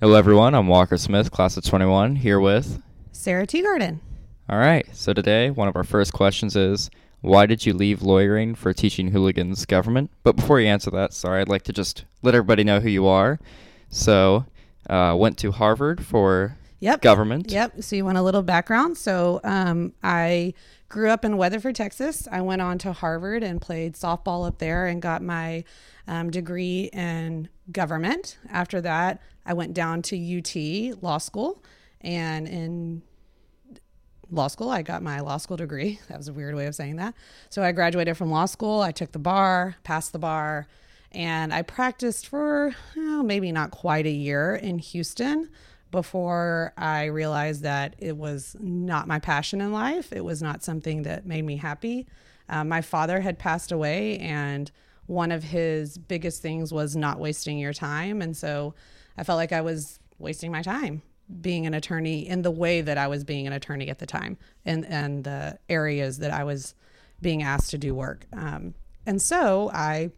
Hello, everyone. I'm Walker Smith, class of 21, here with. Sarah Teagarden. All right. So, today, one of our first questions is Why did you leave lawyering for teaching hooligans government? But before you answer that, sorry, I'd like to just let everybody know who you are. So, uh, went to Harvard for Yep. government. Yep. So you want a little background? So um, I grew up in Weatherford, Texas. I went on to Harvard and played softball up there and got my um, degree in government. After that, I went down to UT Law School, and in law school, I got my law school degree. That was a weird way of saying that. So I graduated from law school. I took the bar, passed the bar, and I practiced for maybe not quite a year in Houston before I realized that it was not my passion in life. It was not something that made me happy. Um, my father had passed away, and one of his biggest things was not wasting your time. And so I felt like I was wasting my time being an attorney in the way that I was being an attorney at the time and, and the areas that I was being asked to do work. Um, and so I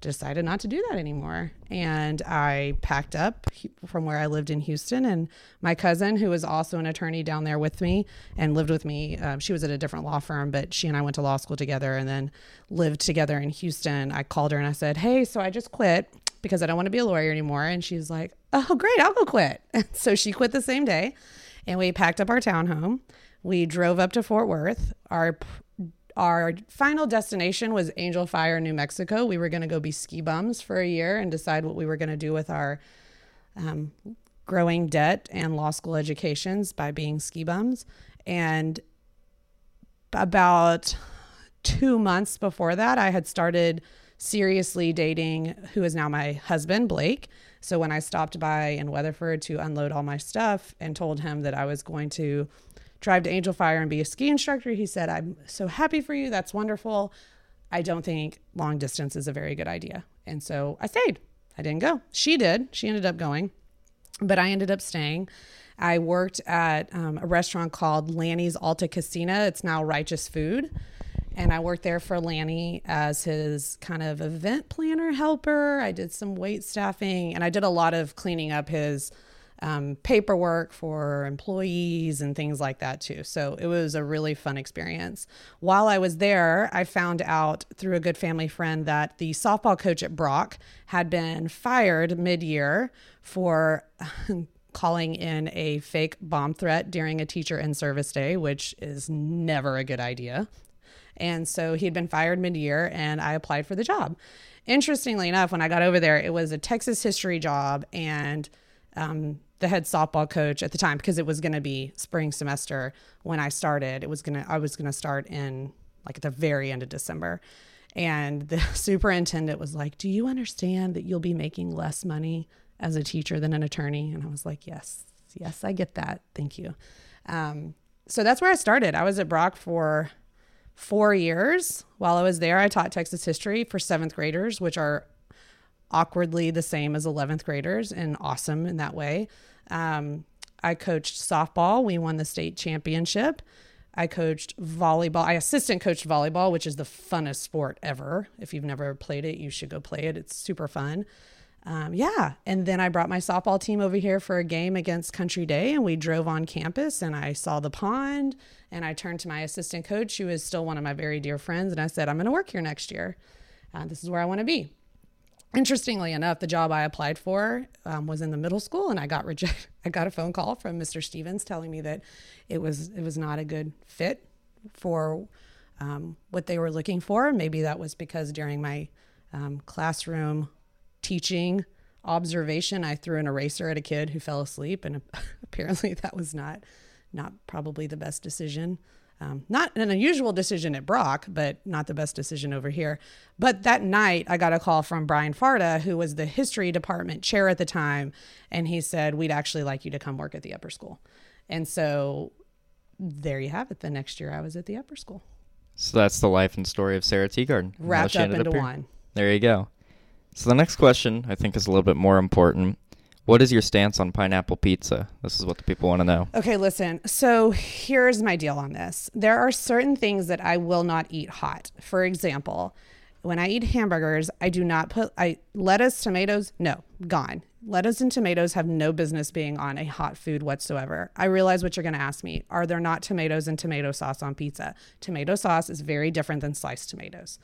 decided not to do that anymore. And I packed up from where I lived in Houston. And my cousin, who was also an attorney down there with me and lived with me, um, she was at a different law firm, but she and I went to law school together and then lived together in Houston. I called her and I said, Hey, so I just quit because I don't want to be a lawyer anymore. And she's like, Oh, great, I'll go quit. so she quit the same day. And we packed up our townhome. We drove up to Fort Worth. Our our final destination was Angel Fire, New Mexico. We were going to go be ski bums for a year and decide what we were going to do with our um, growing debt and law school educations by being ski bums. And about two months before that, I had started seriously dating who is now my husband, Blake. So when I stopped by in Weatherford to unload all my stuff and told him that I was going to drive to Angel Fire and be a ski instructor, he said, I'm so happy for you. That's wonderful. I don't think long distance is a very good idea. And so I stayed. I didn't go. She did. She ended up going, but I ended up staying. I worked at um, a restaurant called Lanny's Alta Cocina. It's now Righteous Food. And I worked there for Lanny as his kind of event planner helper. I did some wait staffing and I did a lot of cleaning up his um, paperwork for employees and things like that too. So it was a really fun experience. While I was there, I found out through a good family friend that the softball coach at Brock had been fired mid year for. calling in a fake bomb threat during a teacher in service day, which is never a good idea. And so he had been fired mid year, and I applied for the job. Interestingly enough, when I got over there, it was a Texas history job, and um, the head softball coach at the time, because it was going to be spring semester when I started, it was going to, I was going to start in like at the very end of December. And the superintendent was like, Do you understand that you'll be making less money as a teacher than an attorney? And I was like, Yes, yes, I get that. Thank you. Um, so that's where I started. I was at Brock for four years. While I was there, I taught Texas history for seventh graders, which are awkwardly the same as 11th graders and awesome in that way. Um, I coached softball. We won the state championship. I coached volleyball. I assistant coached volleyball, which is the funnest sport ever. If you've never played it, you should go play it. It's super fun. Um, yeah. And then I brought my softball team over here for a game against Country Day, and we drove on campus and I saw the pond. And I turned to my assistant coach, who is still one of my very dear friends, and I said, I'm going to work here next year. Uh, this is where I want to be. Interestingly enough, the job I applied for um, was in the middle school, and I got rejected. I got a phone call from Mr. Stevens telling me that it was it was not a good fit for um, what they were looking for. Maybe that was because during my um, classroom teaching observation, I threw an eraser at a kid who fell asleep, and apparently that was not not probably the best decision. Um, not an unusual decision at Brock, but not the best decision over here. But that night, I got a call from Brian Farda, who was the history department chair at the time, and he said, We'd actually like you to come work at the upper school. And so there you have it. The next year, I was at the upper school. So that's the life and story of Sarah Teagarden. Wrapped up into up one. There you go. So the next question I think is a little bit more important. What is your stance on pineapple pizza? This is what the people want to know. Okay, listen. So here's my deal on this. There are certain things that I will not eat hot. For example, when I eat hamburgers, I do not put I lettuce, tomatoes, no, gone. Lettuce and tomatoes have no business being on a hot food whatsoever. I realize what you're going to ask me. Are there not tomatoes and tomato sauce on pizza? Tomato sauce is very different than sliced tomatoes.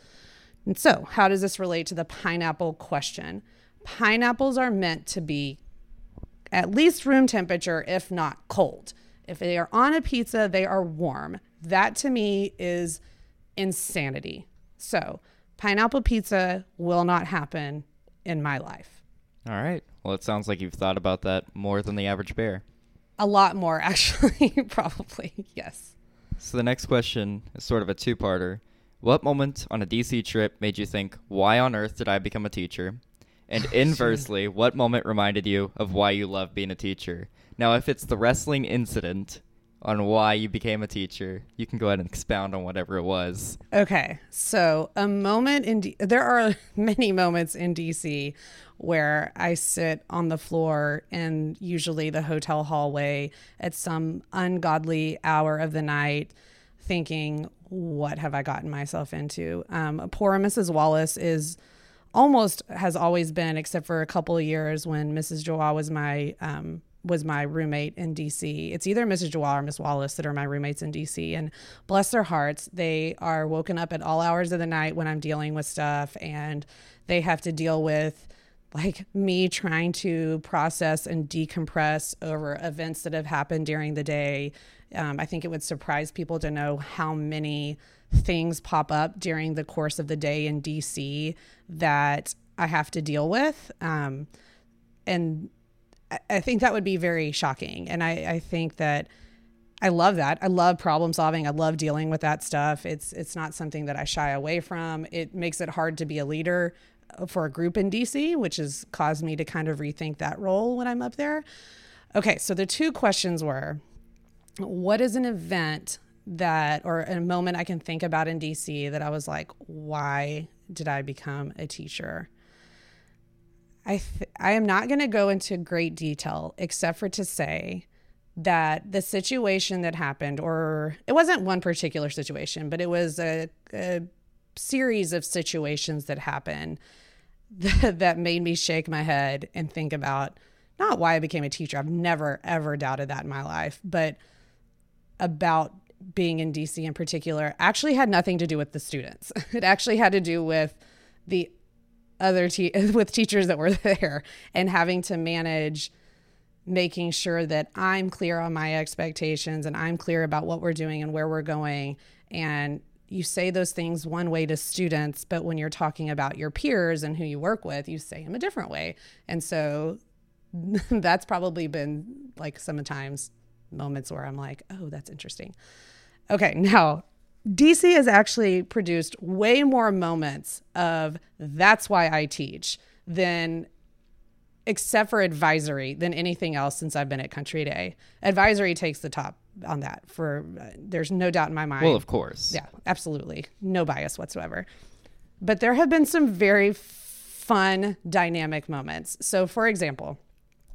And so, how does this relate to the pineapple question? Pineapples are meant to be at least room temperature, if not cold. If they are on a pizza, they are warm. That to me is insanity. So, pineapple pizza will not happen in my life. All right. Well, it sounds like you've thought about that more than the average bear. A lot more, actually, probably. Yes. So the next question is sort of a two parter. What moment on a DC trip made you think, why on earth did I become a teacher? And inversely, what moment reminded you of why you love being a teacher? Now, if it's the wrestling incident on why you became a teacher, you can go ahead and expound on whatever it was. Okay. So, a moment in D- there are many moments in DC where I sit on the floor in usually the hotel hallway at some ungodly hour of the night thinking, what have I gotten myself into? Um, poor Mrs. Wallace is almost has always been, except for a couple of years when Mrs. Joa was my um, was my roommate in DC. It's either Mrs. Joa or Miss Wallace that are my roommates in DC. And bless their hearts, they are woken up at all hours of the night when I'm dealing with stuff and they have to deal with like me trying to process and decompress over events that have happened during the day. Um, I think it would surprise people to know how many things pop up during the course of the day in DC that I have to deal with. Um, and I think that would be very shocking. And I, I think that I love that. I love problem solving. I love dealing with that stuff. It's it's not something that I shy away from. It makes it hard to be a leader for a group in DC, which has caused me to kind of rethink that role when I'm up there. Okay, so the two questions were what is an event that or a moment I can think about in DC that I was like, why did I become a teacher? I th- I am not going to go into great detail except for to say that the situation that happened or it wasn't one particular situation, but it was a, a series of situations that happened that, that made me shake my head and think about not why I became a teacher. I've never ever doubted that in my life, but about being in DC in particular actually had nothing to do with the students. It actually had to do with the other te- with teachers that were there and having to manage making sure that I'm clear on my expectations and I'm clear about what we're doing and where we're going and you say those things one way to students but when you're talking about your peers and who you work with you say them a different way and so that's probably been like sometimes moments where I'm like oh that's interesting okay now DC has actually produced way more moments of that's why I teach than except for advisory than anything else since I've been at Country Day. Advisory takes the top on that for uh, there's no doubt in my mind. Well, of course. Yeah, absolutely. No bias whatsoever. But there have been some very fun dynamic moments. So for example,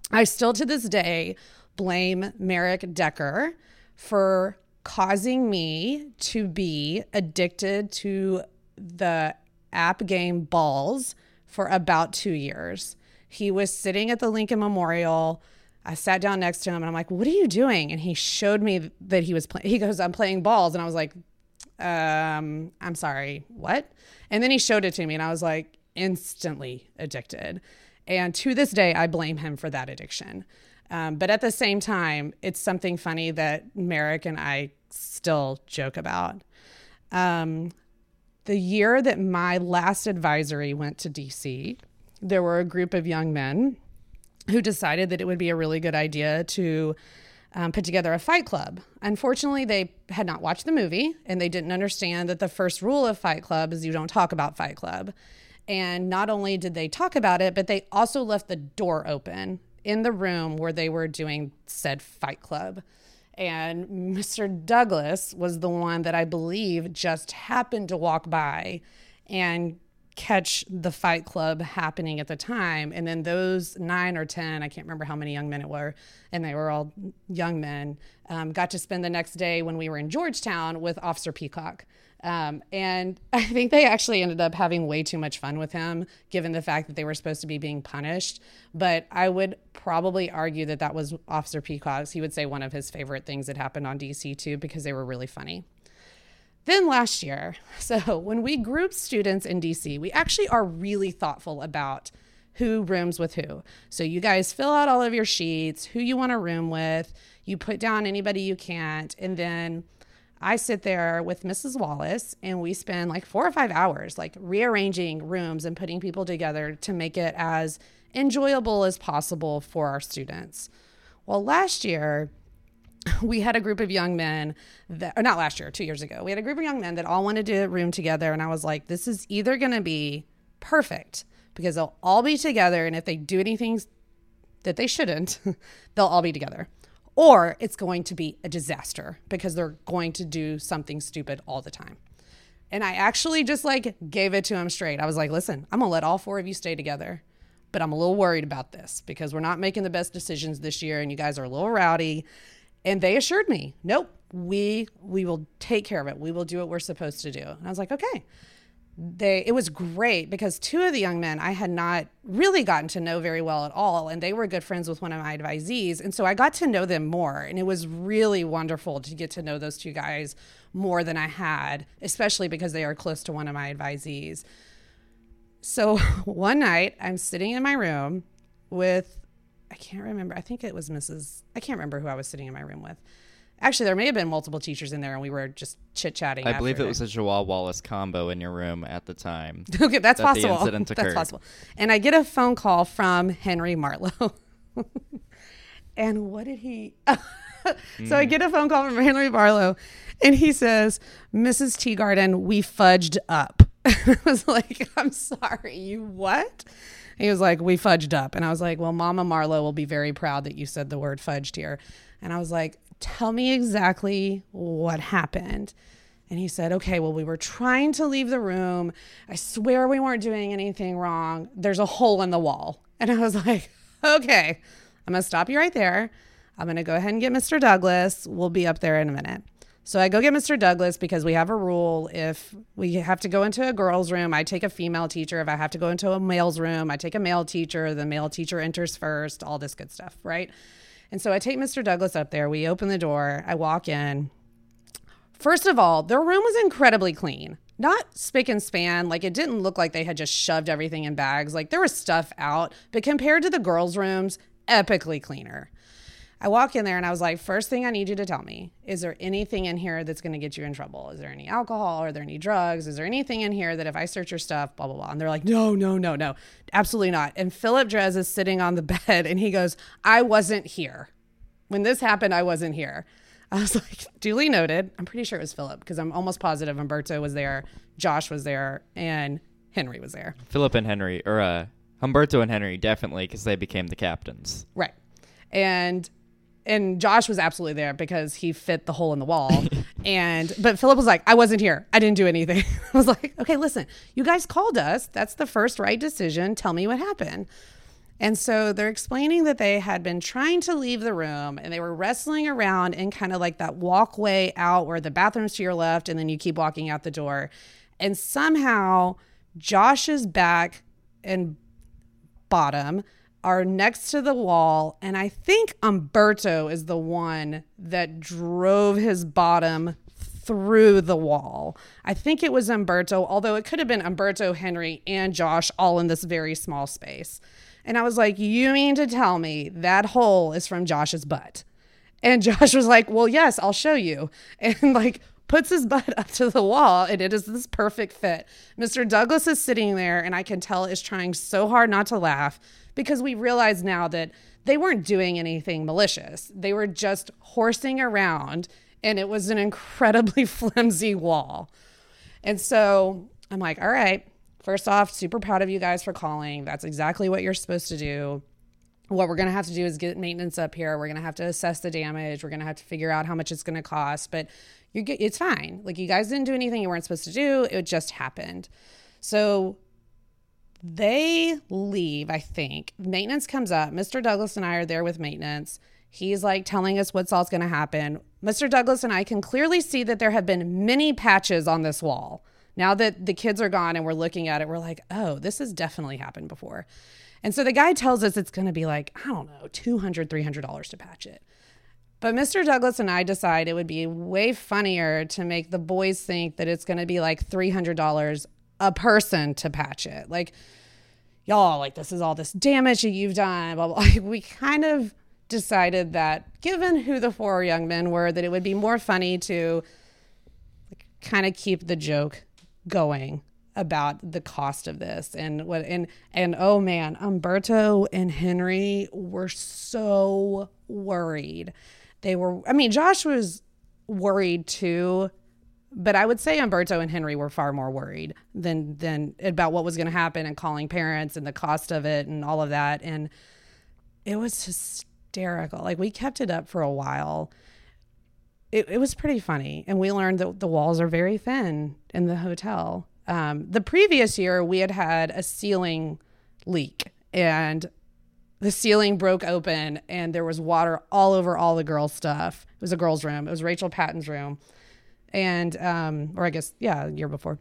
I still to this day blame Merrick Decker for causing me to be addicted to the app game balls for about two years. He was sitting at the Lincoln Memorial. I sat down next to him and I'm like, What are you doing? And he showed me that he was playing. He goes, I'm playing balls. And I was like, um, I'm sorry, what? And then he showed it to me and I was like, instantly addicted. And to this day, I blame him for that addiction. Um, but at the same time, it's something funny that Merrick and I still joke about. Um, the year that my last advisory went to DC, there were a group of young men who decided that it would be a really good idea to um, put together a fight club. Unfortunately, they had not watched the movie and they didn't understand that the first rule of Fight Club is you don't talk about Fight Club. And not only did they talk about it, but they also left the door open in the room where they were doing said fight club. And Mr. Douglas was the one that I believe just happened to walk by and catch the fight club happening at the time. And then those nine or 10, I can't remember how many young men it were, and they were all young men, um, got to spend the next day when we were in Georgetown with Officer Peacock. Um, and I think they actually ended up having way too much fun with him, given the fact that they were supposed to be being punished. But I would probably argue that that was Officer Peacock's. He would say one of his favorite things that happened on DC too, because they were really funny. Then last year, so when we group students in DC, we actually are really thoughtful about who rooms with who. So you guys fill out all of your sheets, who you want to room with, you put down anybody you can't, and then I sit there with Mrs. Wallace and we spend like four or five hours like rearranging rooms and putting people together to make it as enjoyable as possible for our students. Well, last year, we had a group of young men that, or not last year, two years ago, we had a group of young men that all wanted to do a room together. And I was like, this is either going to be perfect because they'll all be together. And if they do anything that they shouldn't, they'll all be together or it's going to be a disaster because they're going to do something stupid all the time. And I actually just like gave it to him straight. I was like, listen, I'm gonna let all four of you stay together, but I'm a little worried about this because we're not making the best decisions this year and you guys are a little rowdy. And they assured me, nope, we we will take care of it. We will do what we're supposed to do. And I was like, okay they it was great because two of the young men I had not really gotten to know very well at all and they were good friends with one of my advisees and so I got to know them more and it was really wonderful to get to know those two guys more than I had especially because they are close to one of my advisees. So one night I'm sitting in my room with I can't remember I think it was Mrs. I can't remember who I was sitting in my room with Actually, there may have been multiple teachers in there, and we were just chit chatting. I believe it was a Joelle Wallace combo in your room at the time. okay, that's that possible. that's possible. And I get a phone call from Henry Marlowe. and what did he? so mm. I get a phone call from Henry Marlowe, and he says, "Mrs. Teagarden, we fudged up." I was like, "I'm sorry, you what?" He was like, "We fudged up," and I was like, "Well, Mama Marlowe will be very proud that you said the word fudged here." And I was like, tell me exactly what happened. And he said, Okay, well, we were trying to leave the room. I swear we weren't doing anything wrong. There's a hole in the wall. And I was like, Okay, I'm going to stop you right there. I'm going to go ahead and get Mr. Douglas. We'll be up there in a minute. So I go get Mr. Douglas because we have a rule. If we have to go into a girl's room, I take a female teacher. If I have to go into a male's room, I take a male teacher. The male teacher enters first, all this good stuff, right? And so I take Mr. Douglas up there. We open the door. I walk in. First of all, their room was incredibly clean. Not spick and span. Like it didn't look like they had just shoved everything in bags. Like there was stuff out, but compared to the girls' rooms, epically cleaner. I walk in there and I was like, first thing I need you to tell me is there anything in here that's going to get you in trouble? Is there any alcohol? Are there any drugs? Is there anything in here that if I search your stuff, blah, blah, blah? And they're like, no, no, no, no, absolutely not. And Philip Drez is sitting on the bed and he goes, I wasn't here. When this happened, I wasn't here. I was like, duly noted. I'm pretty sure it was Philip because I'm almost positive Humberto was there, Josh was there, and Henry was there. Philip and Henry, or uh, Humberto and Henry, definitely because they became the captains. Right. And and Josh was absolutely there because he fit the hole in the wall. and but Philip was like, I wasn't here. I didn't do anything. I was like, okay, listen, you guys called us. That's the first right decision. Tell me what happened. And so they're explaining that they had been trying to leave the room and they were wrestling around in kind of like that walkway out where the bathroom's to your left and then you keep walking out the door. And somehow Josh's back and bottom are next to the wall. And I think Umberto is the one that drove his bottom through the wall. I think it was Umberto, although it could have been Umberto, Henry, and Josh all in this very small space. And I was like, You mean to tell me that hole is from Josh's butt? And Josh was like, Well, yes, I'll show you. And like, puts his butt up to the wall and it is this perfect fit. Mr. Douglas is sitting there and I can tell is trying so hard not to laugh because we realize now that they weren't doing anything malicious. They were just horsing around and it was an incredibly flimsy wall. And so I'm like, all right, first off, super proud of you guys for calling. That's exactly what you're supposed to do. What we're going to have to do is get maintenance up here. We're going to have to assess the damage. We're going to have to figure out how much it's going to cost, but you get, it's fine. Like you guys didn't do anything you weren't supposed to do. It just happened. So they leave, I think. Maintenance comes up. Mr. Douglas and I are there with maintenance. He's like telling us what's all's going to happen. Mr. Douglas and I can clearly see that there have been many patches on this wall. Now that the kids are gone and we're looking at it, we're like, oh, this has definitely happened before. And so the guy tells us it's going to be like, I don't know, $200, $300 to patch it. But Mr. Douglas and I decide it would be way funnier to make the boys think that it's going to be like $300 a person to patch it. Like, y'all, like, this is all this damage that you've done. Blah, blah. We kind of decided that given who the four young men were, that it would be more funny to like, kind of keep the joke going about the cost of this and what and and oh man umberto and henry were so worried they were i mean josh was worried too but i would say umberto and henry were far more worried than than about what was going to happen and calling parents and the cost of it and all of that and it was hysterical like we kept it up for a while it, it was pretty funny and we learned that the walls are very thin in the hotel um, the previous year, we had had a ceiling leak and the ceiling broke open and there was water all over all the girls' stuff. It was a girls' room. It was Rachel Patton's room. And, um, or I guess, yeah, year before.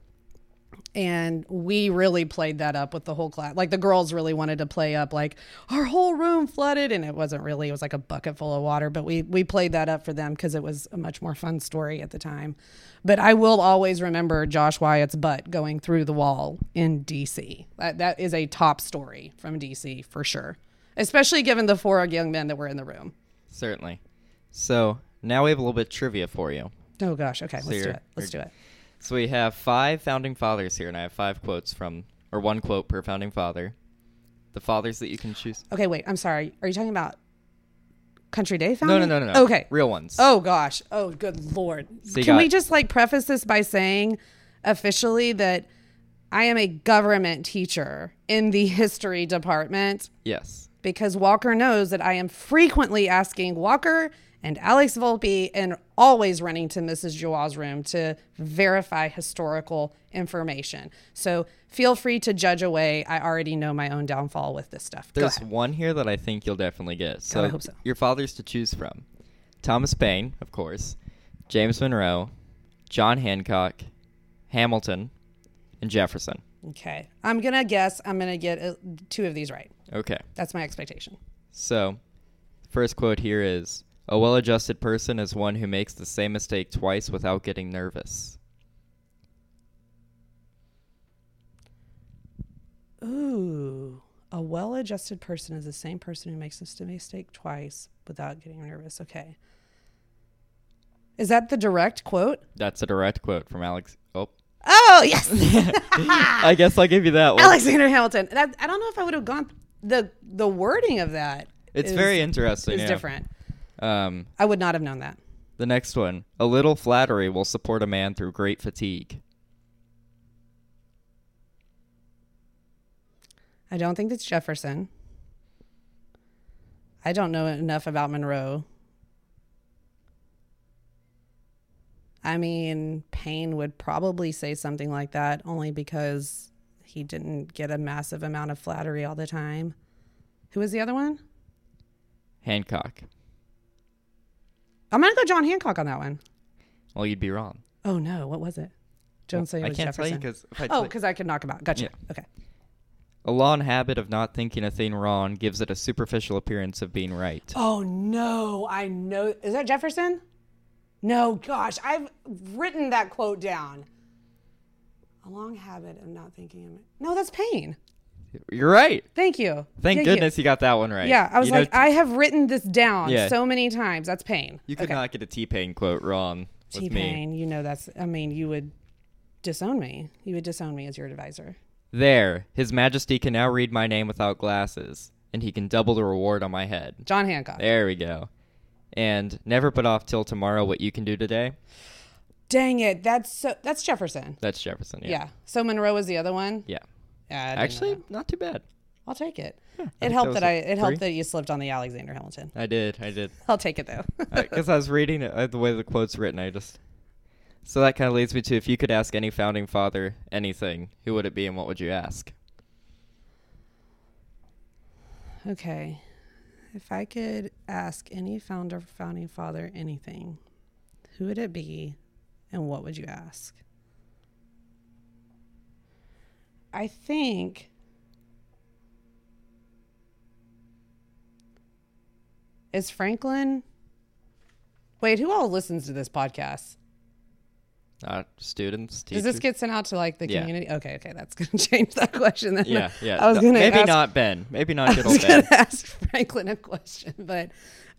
And we really played that up with the whole class. Like the girls really wanted to play up like our whole room flooded and it wasn't really it was like a bucket full of water but we we played that up for them because it was a much more fun story at the time. But i will always remember josh wyatt's butt going through the wall in dc that, that is a top story from dc for sure. Especially given the four young men that were in the room. Certainly. So now we have a little bit of trivia for you. Oh gosh okay let's do it let's do it So we have five founding fathers here, and I have five quotes from, or one quote per founding father. The fathers that you can choose. okay wait i'm sorry are you talking about country day No, founding no, no, no, no. okay Real ones. Oh gosh. Oh good lord. So Can we just like preface this by saying officially that I am a government teacher in the history department Yes. because Walker knows that I am frequently asking Walker and Alex Volpe and always running to Mrs. Joa's room to verify historical information. So feel free to judge away. I already know my own downfall with this stuff. There's one here that I think you'll definitely get. So, I hope so. your fathers to choose from: Thomas Paine, of course, James Monroe, John Hancock, Hamilton, and Jefferson. Okay. I'm going to guess I'm going to get uh, two of these right. Okay. That's my expectation. So, first quote here is A well adjusted person is one who makes the same mistake twice without getting nervous. Ooh, a well-adjusted person is the same person who makes this mistake twice without getting nervous. Okay. Is that the direct quote? That's a direct quote from Alex. Oh. Oh yes, I guess I'll give you that one. Alexander Hamilton. That, I don't know if I would have gone the the wording of that. it's is- very interesting. It's yeah. different. Um, I would not have known that. the next one. A little flattery will support a man through great fatigue. I don't think that's Jefferson. I don't know enough about Monroe. I mean, Paine would probably say something like that only because he didn't get a massive amount of flattery all the time. Who was the other one? Hancock. I'm going to go John Hancock on that one. Well, you'd be wrong. Oh, no. What was it? Don't say it I was can't Jefferson. tell you because if I oh, because I could knock him out. Gotcha. Yeah. Okay. a long habit of not thinking a thing wrong gives it a superficial appearance of being right. Oh no, I know. Is that Jefferson? No, gosh, I've written that quote down. A long habit of not thinking of it. No, that's Paine. You're right. Thank you. Thank you. goodness you. got that one right. Yeah, I was You know, like, I have written this down Yeah. so many times. That's pain. you could Okay. not get a T Pain quote wrong T Pain, You know that's. I mean, you would disown me. You would disown me as your advisor. There, His Majesty can now read my name without glasses, and he can double the reward on my head. John Hancock. There we go. And never put off till tomorrow what you can do today. Dang it, that's so. That's Jefferson. That's Jefferson. Yeah. Yeah. So Monroe was the other one. Yeah. Yeah. I Actually, not too bad. I'll take it. I It helped that that, I. It helped that you slipped on the Alexander Hamilton. I did. I did. I'll take it though. Because I was reading it, uh, the way the quote's written, I just. So that kind of leads me to if you could ask any founding father anything, who would it be and what would you ask? Okay. If I could ask any founder, founding father anything, who would it be and what would you ask? I think is Franklin. Wait, who all listens to this podcast? Uh, students, Does this get sent out to like the Yeah. community? Okay, okay, that's gonna change that question. Then. yeah, yeah. I was No, gonna maybe ask- not Ben. Maybe not I good old Ben. ask Franklin a question, but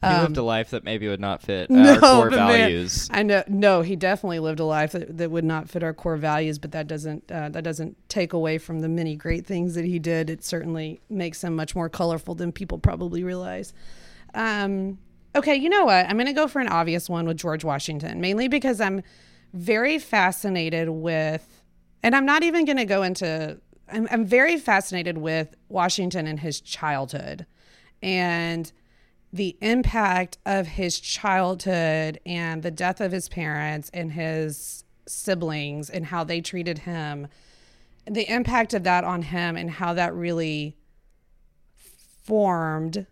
He um, lived a life that maybe would not fit No, our core but man, values. I know. No, he definitely lived a life that, that would not fit our core values, but that doesn't uh, that doesn't take away from the many great things that he did. It certainly makes him much more colorful than people probably realize. Um, okay, you know what? I'm going to go for an obvious one with George Washington, mainly because I'm very fascinated with, and I'm not even going to go into. I'm, I'm very fascinated with Washington and his childhood, and the impact of his childhood and the death of his parents and his siblings and how they treated him, the impact of that on him and how that really formed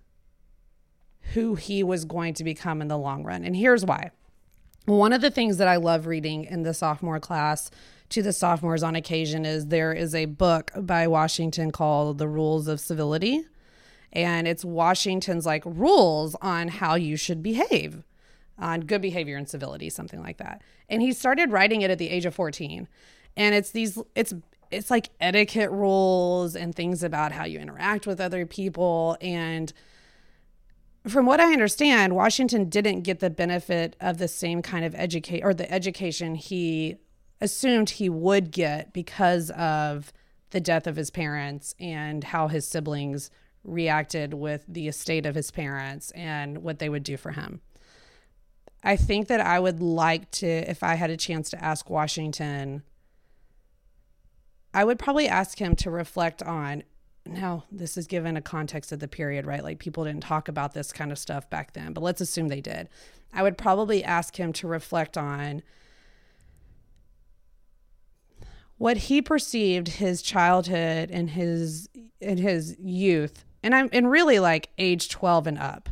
who he was going to become in the long run. And here's why. One of the things that I love reading in the sophomore class to the sophomores on occasion is there is a book by Washington called The Rules of Civility and it's Washington's like rules on how you should behave on good behavior and civility something like that. And he started writing it at the age of 14 and it's these it's it's like etiquette rules and things about how you interact with other people. And from what I understand, Washington didn't get the benefit of the same kind of educate or the education he assumed he would get because of the death of his parents and how his siblings reacted with the estate of his parents and what they would do for him. I think that I would like to, if I had a chance to ask Washington, I would probably ask him to reflect on now this is given a context of the period, right? Like people didn't talk about this kind of stuff back then, but let's assume they did. I would probably ask him to reflect on what he perceived his childhood and his in his youth and I'm and really like age 12 and up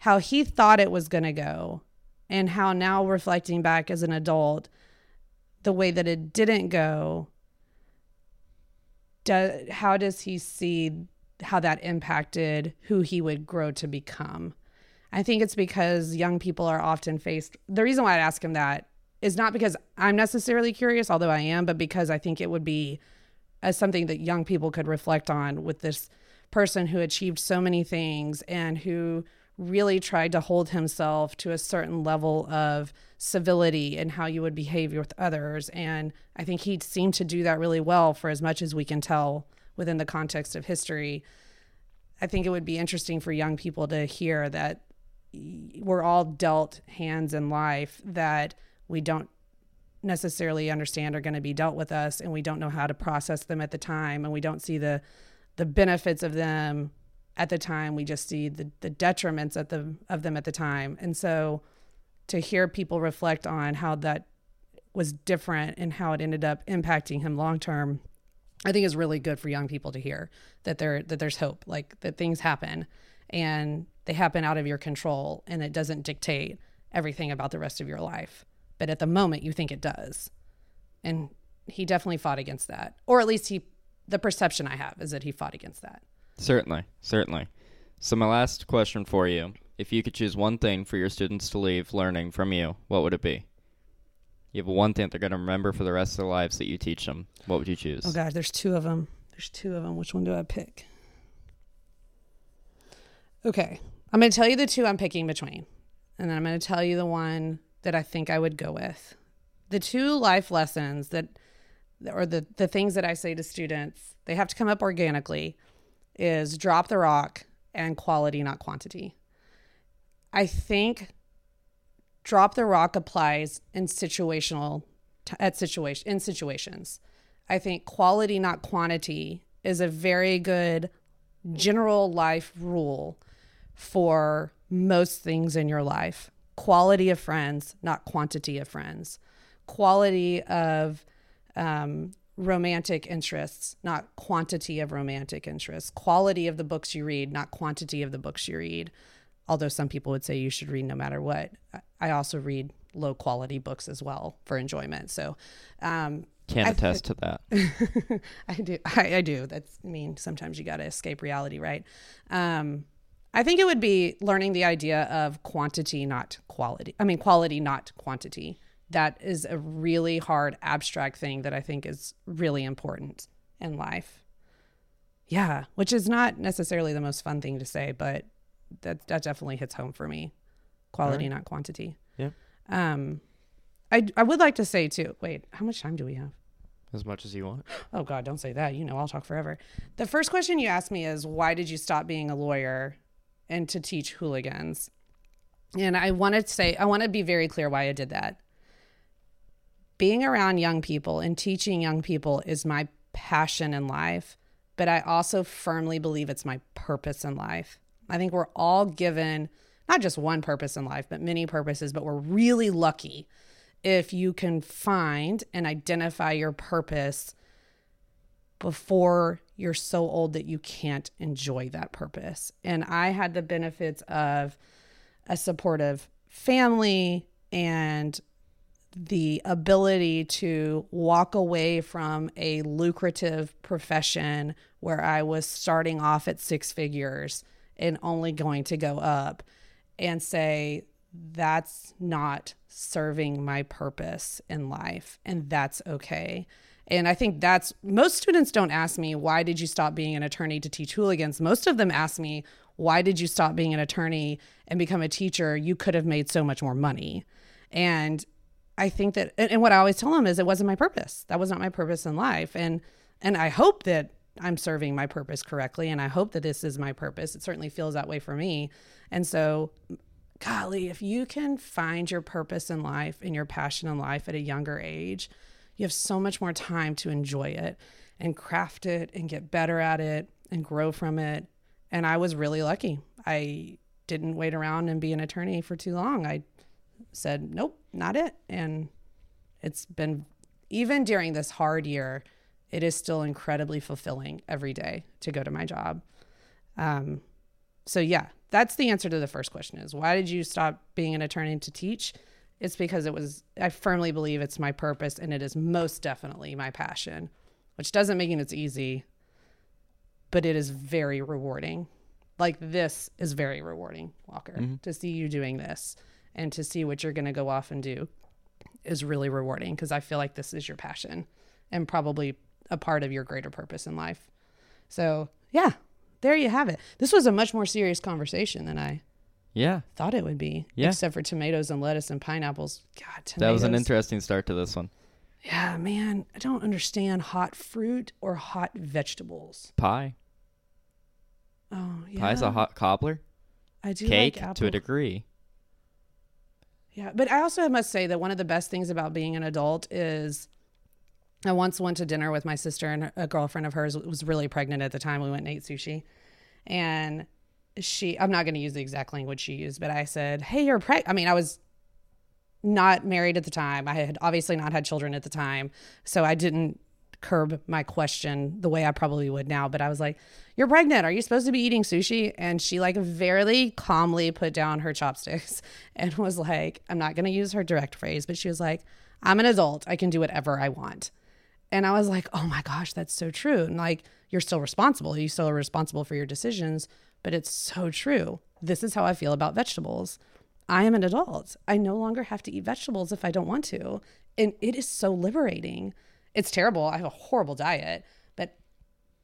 how he thought it was going to go and how now reflecting back as an adult the way that it didn't go do, how does he see how that impacted who he would grow to become? I think it's because young people are often faced the reason why i ask him that is not because i'm necessarily curious although i am but because i think it would be as something that young people could reflect on with this person who achieved so many things and who really tried to hold himself to a certain level of civility and how you would behave with others. And I think he seemed to do that really well for as much as we can tell within the context of history. I think it would be interesting for young people to hear that we're all dealt hands in life that we don't necessarily understand are going to be dealt with us and we don't know how to process them at the time and we don't see the the benefits of them at the time. We just see the the detriments at the of them at the time. And so to hear people reflect on how that was different and how it ended up impacting him long term i think is really good for young people to hear that there that there's hope like that things happen and they happen out of your control and it doesn't dictate everything about the rest of your life. But at the moment you think it does. And he definitely fought against that or at least he the perception i have is that he fought against that Certainly, certainly. So my last question for you: If you could choose one thing for your students to leave learning from you, what would it be? You have one thing they're going to remember for the rest of their lives that you teach them. What would you choose? Oh God, there's two of them. There's two of them. Which one do I pick? Okay, I'm going to tell you the two I'm picking between, and then I'm going to tell you the one that I think I would go with. The two life lessons that, or the the things that I say to students, they have to come up organically, is drop the rock and quality, not quantity. I think drop the rock applies in situational at situation in situations. I think quality not quantity is a very good general life rule for most things in your life. Quality of friends, not quantity of friends. Quality of um, romantic interests, not quantity of romantic interests. Quality of the books you read, not quantity of the books you read. although some people would say you should read no matter what. I- also read low quality books as well for enjoyment. So, um, Can't I- attest to that. I do. I, I do. That's. I mean, sometimes you got to escape reality, right? Um, I think it would be learning the idea of quantity, not quality. I mean, quality, not quantity. That is a really hard, abstract thing that I think is really important in life. Yeah, which is not necessarily the most fun thing to say, but that that definitely hits home for me. Quality, not quantity. Yeah. Um, I I would like to say too. Wait, how much time do we have? As much as you want. Oh God, don't say that. You know, I'll talk forever. The first question you asked me is why did you stop being a lawyer and to teach hooligans? And I wanted to say, I want to be very clear why I did that. Being around young people and teaching young people is my passion in life, but I also firmly believe it's my purpose in life. I think we're all given not just one purpose in life, but many purposes, but we're really lucky if you can find and identify your purpose before you're so old that you can't enjoy that purpose. And I had the benefits of a supportive family and the ability to walk away from a lucrative profession where I was starting off at six figures and only going to go up and say, that's not serving my purpose in life. And that's okay. And I think that's most students don't ask me, why did you stop being an attorney to teach hooligans? Most of them ask me, why did you stop being an attorney and become a teacher? You could have made so much more money. And I think that, and, and what I always tell them is it wasn't my purpose. That was not my purpose in life. And, and I hope that I'm serving my purpose correctly. And I hope that this is my purpose. It certainly feels that way for me. And so, golly, if you can find your purpose in life and your passion in life at a younger age, you have so much more time to enjoy it and craft it and get better at it and grow from it. And I was really lucky. I didn't wait around and be an attorney for too long. I said, nope, not it. And it's been, even during this hard year, it is still incredibly fulfilling every day to go to my job. Um, so yeah, that's the answer to the first question is why did you stop being an attorney to teach? It's because it was, I firmly believe it's my purpose and it is most definitely my passion, which doesn't mean it's easy, but it is very rewarding. Like this is very rewarding, Walker, to see you doing this and to see what you're going to go off and do is really rewarding because I feel like this is your passion and probably a part of your greater purpose in life. So, yeah, there you have it. This was a much more serious conversation than I Yeah. thought it would be. Yeah. Except for tomatoes and lettuce and pineapples. God, tomatoes. That was an interesting start to this one. Yeah, man. I don't understand hot fruit or hot vegetables. Pie. Oh, yeah. Pie's a hot cobbler. I do Cake like apple. to a degree. Yeah, but I also must say that one of the best things about being an adult is I once went to dinner with my sister and a girlfriend of hers was really pregnant at the time. We went and ate sushi. And she, I'm not going to use the exact language she used, but I said, Hey, you're pregnant. I mean, I was not married at the time. I had obviously not had children at the time. So I didn't curb my question the way I probably would now. But I was like, You're pregnant. Are you supposed to be eating sushi? And she, like, very calmly put down her chopsticks and was like, I'm not going to use her direct phrase, but she was like, I'm an adult. I can do whatever I want. And I was like, oh my gosh, that's so true. And like, you're still responsible. You still are responsible for your decisions, but it's so true. This is how I feel about vegetables. I am an adult. I no longer have to eat vegetables if I don't want to. And it is so liberating. It's terrible. I have a horrible diet, but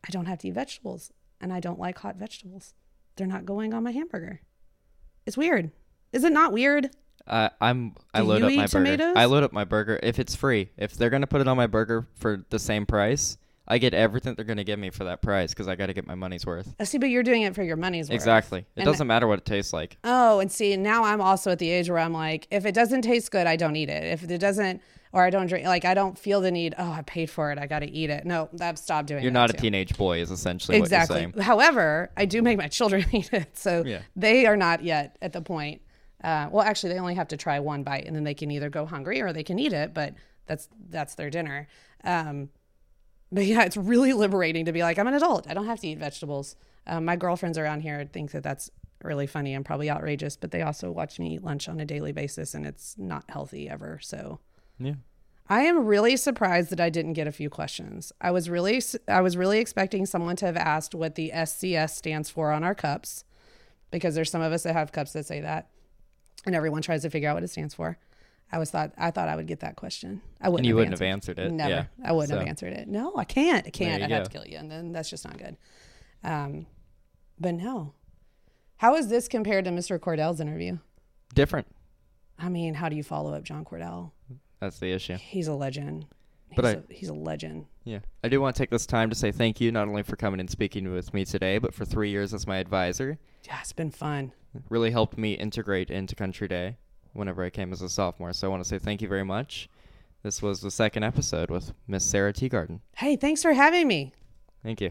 I don't have to eat vegetables. And I don't like hot vegetables. They're not going on my hamburger. It's weird. Is it not weird? I I'm I Do load up my eat burger. I load up my burger if it's free. If they're gonna put it on my burger for the same price, I get everything they're gonna give me for that price because I got to get my money's worth. I see, but you're doing it for your money's worth. Exactly. It And- doesn't matter what it tastes like. Oh, and see, now I'm also at the age where I'm like, if it doesn't taste good, I don't eat it. If it doesn't, or I don't drink, like I don't feel the need. Oh, I paid for it. I got to eat it. No, I've stopped doing. You're not a teenage boy, is essentially Exactly. what you're saying. However, I do make my children eat it, so Yeah. they are not yet at the point. Uh, well, actually, they only have to try one bite, and then they can either go hungry or they can eat it. But that's that's their dinner. Um, but yeah, it's really liberating to be like, I'm an adult. I don't have to eat vegetables. Um, my girlfriends around here think that that's really funny and probably outrageous, but they also watch me eat lunch on a daily basis and it's not healthy ever. So Yeah. I am really surprised that I didn't get a few questions. I was really I was really expecting someone to have asked what the SCS stands for on our cups because there's some of us that have cups that say that and everyone tries to figure out what it stands for. I was thought I thought I would get that question. I wouldn't And you have wouldn't answered. have answered it. Never. Yeah. I wouldn't have answered it. No, I can't. I can't. I'd have to kill you and then that's just not good. Um but no. How is this compared to Mr. Cordell's interview? Different. I mean, how do you follow up John Cordell? That's the issue. He's a legend. He's, But I- a, he's a legend. Yeah. I do want to take this time to say thank you not only for coming and speaking with me today, but for three years as my advisor. Yeah, it's been fun. Really helped me integrate into Country Day whenever I came as a sophomore. So I want to say thank you very much. This was the second episode with Miss Sarah Teagarden. Hey, thanks for having me. Thank you.